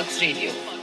Sparks Radio.